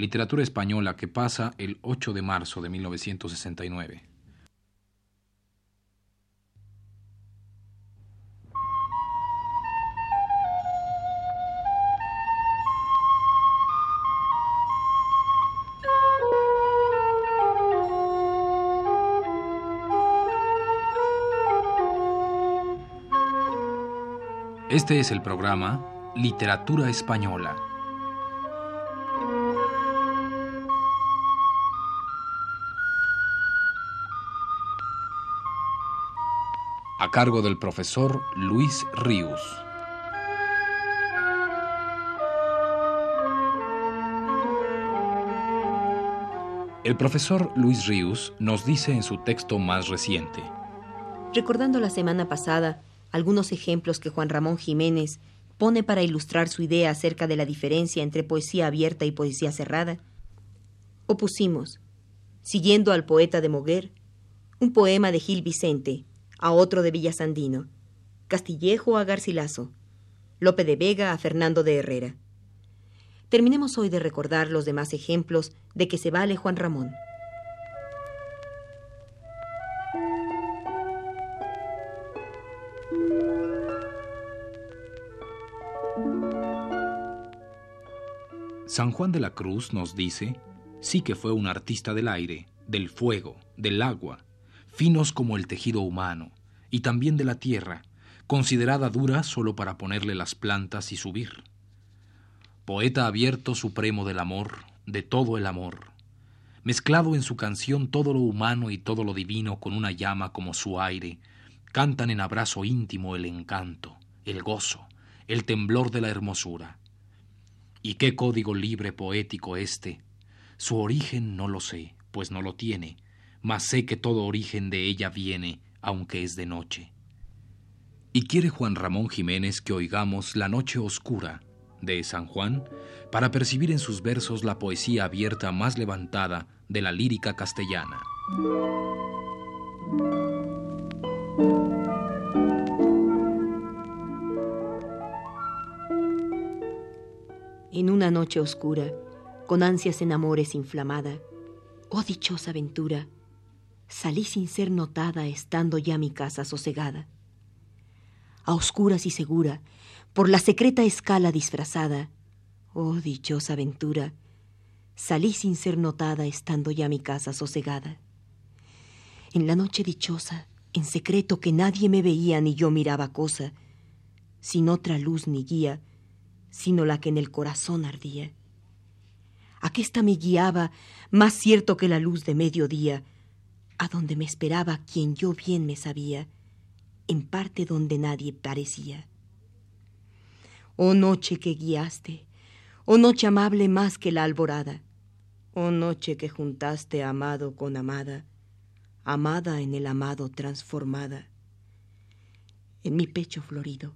literatura española que pasa el 8 de marzo de 1969. Este es el programa Literatura Española. Cargo del profesor Luis Ríos. El profesor Luis Ríos nos dice en su texto más reciente. Recordando la semana pasada, algunos ejemplos que Juan Ramón Jiménez pone para ilustrar su idea acerca de la diferencia entre poesía abierta y poesía cerrada, opusimos, siguiendo al poeta de Moguer, un poema de Gil Vicente, a otro de Villasandino, Castillejo a Garcilaso, Lope de Vega a Fernando de Herrera. Terminemos hoy de recordar los demás ejemplos de que se vale Juan Ramón. San Juan de la Cruz nos dice, sí que fue un artista del aire, del fuego, del agua, finos como el tejido humano, y también de la tierra, considerada dura solo para ponerle las plantas y subir. Poeta abierto supremo del amor, de todo el amor, mezclado en su canción todo lo humano y todo lo divino con una llama como su aire, cantan en abrazo íntimo el encanto, el gozo, el temblor de la hermosura. ¿Y qué código libre poético este? Su origen no lo sé, pues no lo tiene, mas sé que todo origen de ella viene, aunque es de noche. Y quiere Juan Ramón Jiménez que oigamos La Noche Oscura de San Juan para percibir en sus versos la poesía abierta más levantada de la lírica castellana. en una noche oscura, con ansias en amores inflamada. Oh dichosa aventura, salí sin ser notada estando ya mi casa sosegada. A oscuras y segura, por la secreta escala disfrazada, oh dichosa aventura, salí sin ser notada estando ya mi casa sosegada. En la noche dichosa, en secreto que nadie me veía ni yo miraba cosa, sin otra luz ni guía, sino la que en el corazón ardía. Aquesta me guiaba, más cierto que la luz de mediodía, a donde me esperaba quien yo bien me sabía, en parte donde nadie parecía. Oh noche que guiaste, oh noche amable más que la alborada, oh noche que juntaste amado con amada, amada en el amado transformada. En mi pecho florido,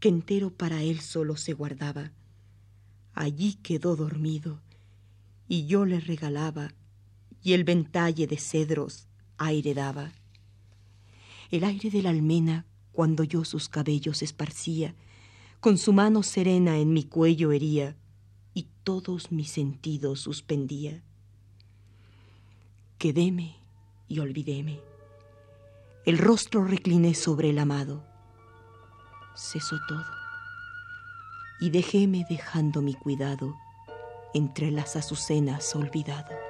que entero para él solo se guardaba. Allí quedó dormido, y yo le regalaba, y el ventalle de cedros aire daba. El aire de la almena, cuando yo sus cabellos esparcía, con su mano serena en mi cuello hería, y todos mis sentidos suspendía. Quedéme y olvidéme. El rostro recliné sobre el amado cesó todo y dejéme dejando mi cuidado entre las azucenas olvidado.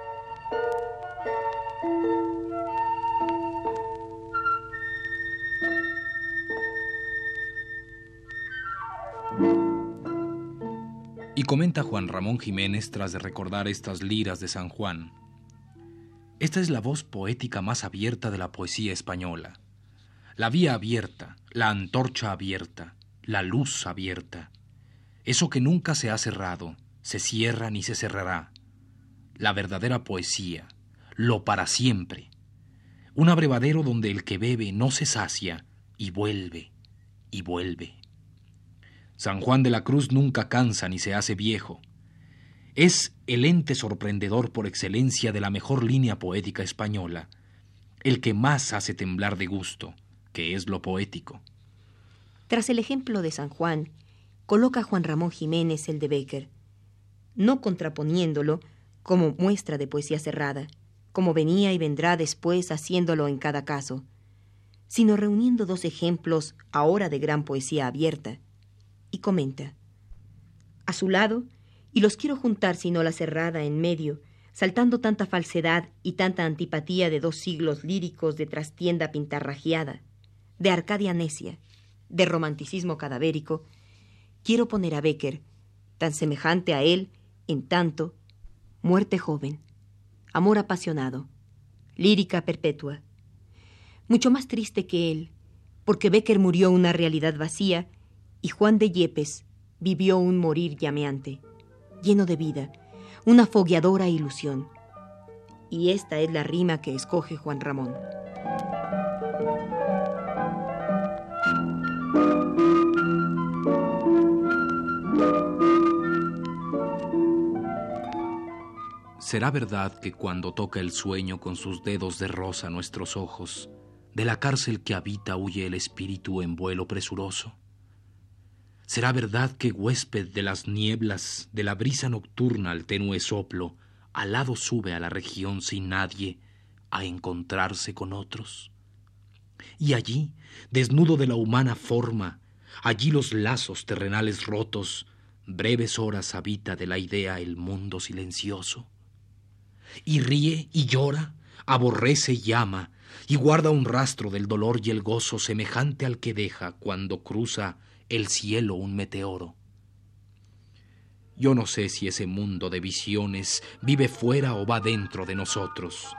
Y comenta Juan Ramón Jiménez tras de recordar estas liras de San Juan. Esta es la voz poética más abierta de la poesía española la vía abierta, la antorcha abierta, la luz abierta. Eso que nunca se ha cerrado, se cierra ni se cerrará. La verdadera poesía, lo para siempre. Un abrevadero donde el que bebe no se sacia y vuelve y vuelve. San Juan de la Cruz nunca cansa ni se hace viejo. Es el ente sorprendedor por excelencia de la mejor línea poética española, el que más hace temblar de gusto, que es lo poético. Tras el ejemplo de San Juan, coloca Juan Ramón Jiménez el de Becker, no contraponiéndolo, como muestra de poesía cerrada, como venía y vendrá después haciéndolo en cada caso, sino reuniendo dos ejemplos ahora de gran poesía abierta. Y comenta, a su lado, y los quiero juntar sino la cerrada en medio, saltando tanta falsedad y tanta antipatía de dos siglos líricos de trastienda pintarrajeada, de Arcadia necia, de romanticismo cadavérico, quiero poner a Becker, tan semejante a él, en tanto, muerte joven, amor apasionado, lírica perpetua, mucho más triste que él, porque Becker murió una realidad vacía y Juan de Yepes vivió un morir llameante, lleno de vida, una fogueadora ilusión. Y esta es la rima que escoge Juan Ramón. ¿Será verdad que cuando toca el sueño con sus dedos de rosa nuestros ojos, de la cárcel que habita huye el espíritu en vuelo presuroso? ¿Será verdad que huésped de las nieblas, de la brisa nocturna al tenue soplo, al lado sube a la región sin nadie a encontrarse con otros? Y allí, desnudo de la humana forma, allí los lazos terrenales rotos, breves horas habita de la idea el mundo silencioso. Y ríe y llora, aborrece y ama, y guarda un rastro del dolor y el gozo semejante al que deja cuando cruza el cielo un meteoro. Yo no sé si ese mundo de visiones vive fuera o va dentro de nosotros,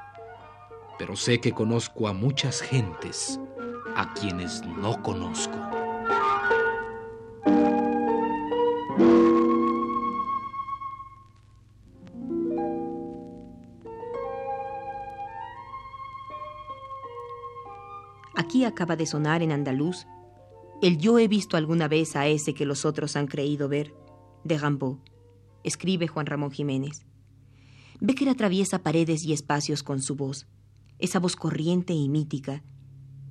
pero sé que conozco a muchas gentes a quienes no conozco. Aquí acaba de sonar en andaluz el yo he visto alguna vez a ese que los otros han creído ver, de Rambaud, escribe Juan Ramón Jiménez. Becker atraviesa paredes y espacios con su voz, esa voz corriente y mítica,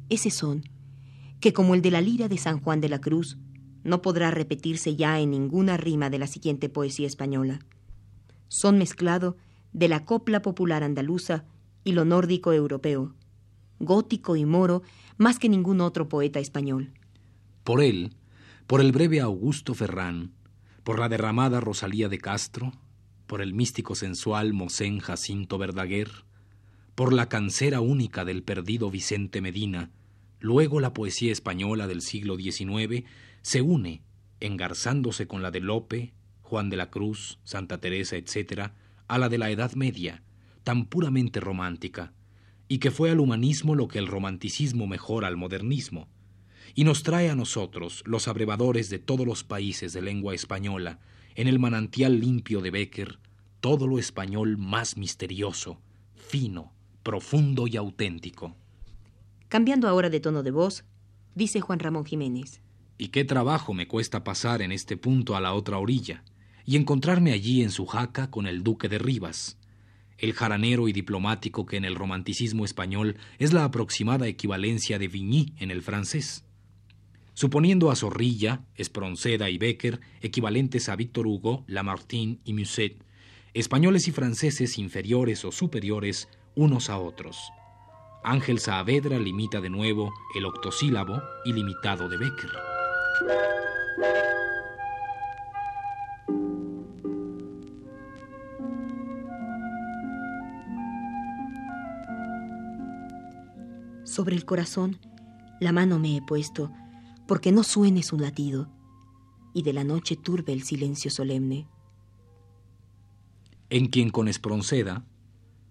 ese son, que como el de la lira de San Juan de la Cruz, no podrá repetirse ya en ninguna rima de la siguiente poesía española. Son mezclado de la copla popular andaluza y lo nórdico europeo, gótico y moro más que ningún otro poeta español. Por él, por el breve Augusto Ferrán, por la derramada Rosalía de Castro, por el místico sensual Mosén Jacinto Verdaguer, por la cancera única del perdido Vicente Medina, luego la poesía española del siglo XIX se une, engarzándose con la de Lope, Juan de la Cruz, Santa Teresa, etc., a la de la Edad Media, tan puramente romántica, y que fue al humanismo lo que el romanticismo mejora al modernismo, y nos trae a nosotros, los abrevadores de todos los países de lengua española, en el manantial limpio de Becker, todo lo español más misterioso, fino, profundo y auténtico. Cambiando ahora de tono de voz, dice Juan Ramón Jiménez. Y qué trabajo me cuesta pasar en este punto a la otra orilla, y encontrarme allí en su jaca con el duque de Rivas, el jaranero y diplomático que en el romanticismo español es la aproximada equivalencia de Vigny en el francés. Suponiendo a Zorrilla, Espronceda y Becker equivalentes a Víctor Hugo, Lamartine y Musset, españoles y franceses inferiores o superiores unos a otros. Ángel Saavedra limita de nuevo el octosílabo ilimitado de Becker. Sobre el corazón, la mano me he puesto, porque no suene su latido, y de la noche turbe el silencio solemne. En quien con Espronceda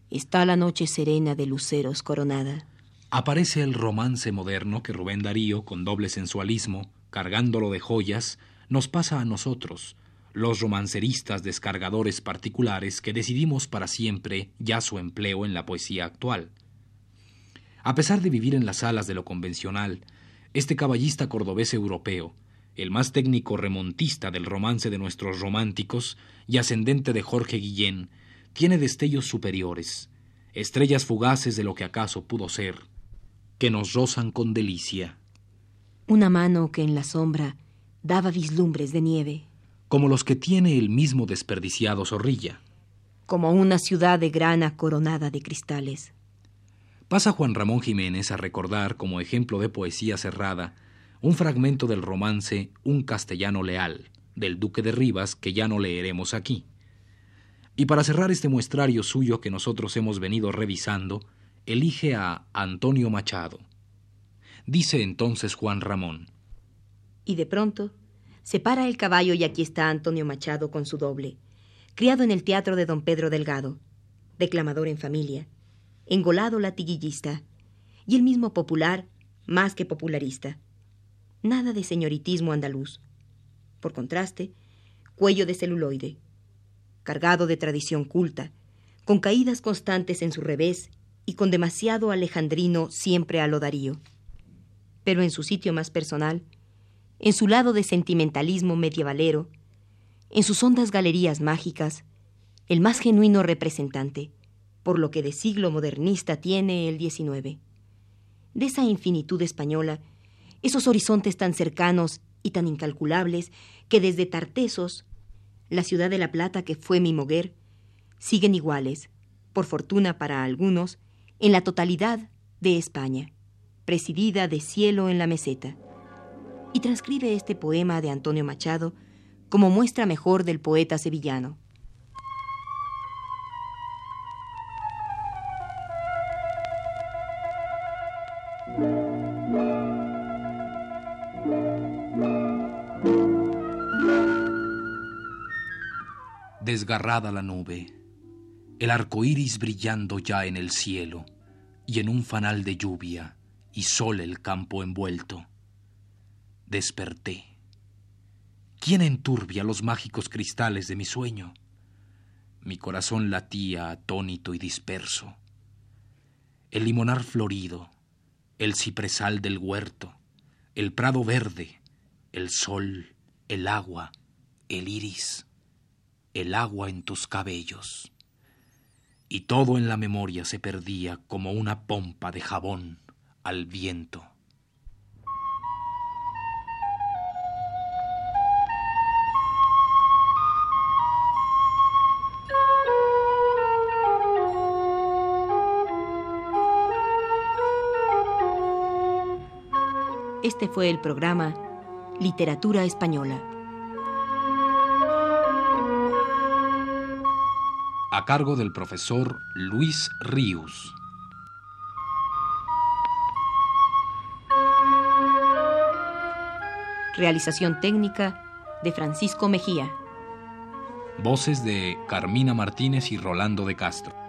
está la noche serena de luceros coronada. Aparece el romance moderno que Rubén Darío, con doble sensualismo, cargándolo de joyas, nos pasa a nosotros, los romanceristas descargadores particulares que decidimos para siempre ya su empleo en la poesía actual. A pesar de vivir en las alas de lo convencional, este caballista cordobés europeo, el más técnico remontista del romance de nuestros románticos y ascendente de Jorge Guillén, tiene destellos superiores, estrellas fugaces de lo que acaso pudo ser, que nos rozan con delicia. Una mano que en la sombra daba vislumbres de nieve. Como los que tiene el mismo desperdiciado Zorrilla. como una ciudad de grana coronada de cristales. Pasa Juan Ramón Jiménez a recordar como ejemplo de poesía cerrada un fragmento del romance Un castellano leal, del duque de Rivas, que ya no leeremos aquí. Y para cerrar este muestrario suyo que nosotros hemos venido revisando, elige a Antonio Machado. Dice entonces Juan Ramón. Y de pronto se para el caballo y aquí está Antonio Machado con su doble, criado en el teatro de don Pedro Delgado, declamador en familia, engolado latiguillista, y el mismo popular más que popularista. Nada de señoritismo andaluz. Por contraste, cuello de celuloide, cargado de tradición culta, con caídas constantes en su revés y con demasiado alejandrino siempre a lo Darío. Pero en su sitio más personal, en su lado de sentimentalismo medievalero, en sus hondas galerías mágicas, el más genuino representante, por lo que de siglo modernista tiene el XIX. De esa infinitud española, esos horizontes tan cercanos y tan incalculables que desde Tartesos, la ciudad de La Plata que fue mi moguer, siguen iguales, por fortuna para algunos, en la totalidad de España, presidida de cielo en la meseta y transcribe este poema de Antonio Machado como muestra mejor del poeta sevillano. Desgarrada la nube, el arco iris brillando ya en el cielo, y en un fanal de lluvia y sol el campo envuelto desperté. ¿Quién enturbia los mágicos cristales de mi sueño? Mi corazón latía atónito y disperso. El limonar florido, el cipresal del huerto, el prado verde, el sol, el agua, el iris, el agua en tus cabellos. Y todo en la memoria se perdía como una pompa de jabón al viento. Este fue el programa Literatura Española. A cargo del profesor Luis Ríos. Realización técnica de Francisco Mejía. Voces de Carmina Martínez y Rolando de Castro.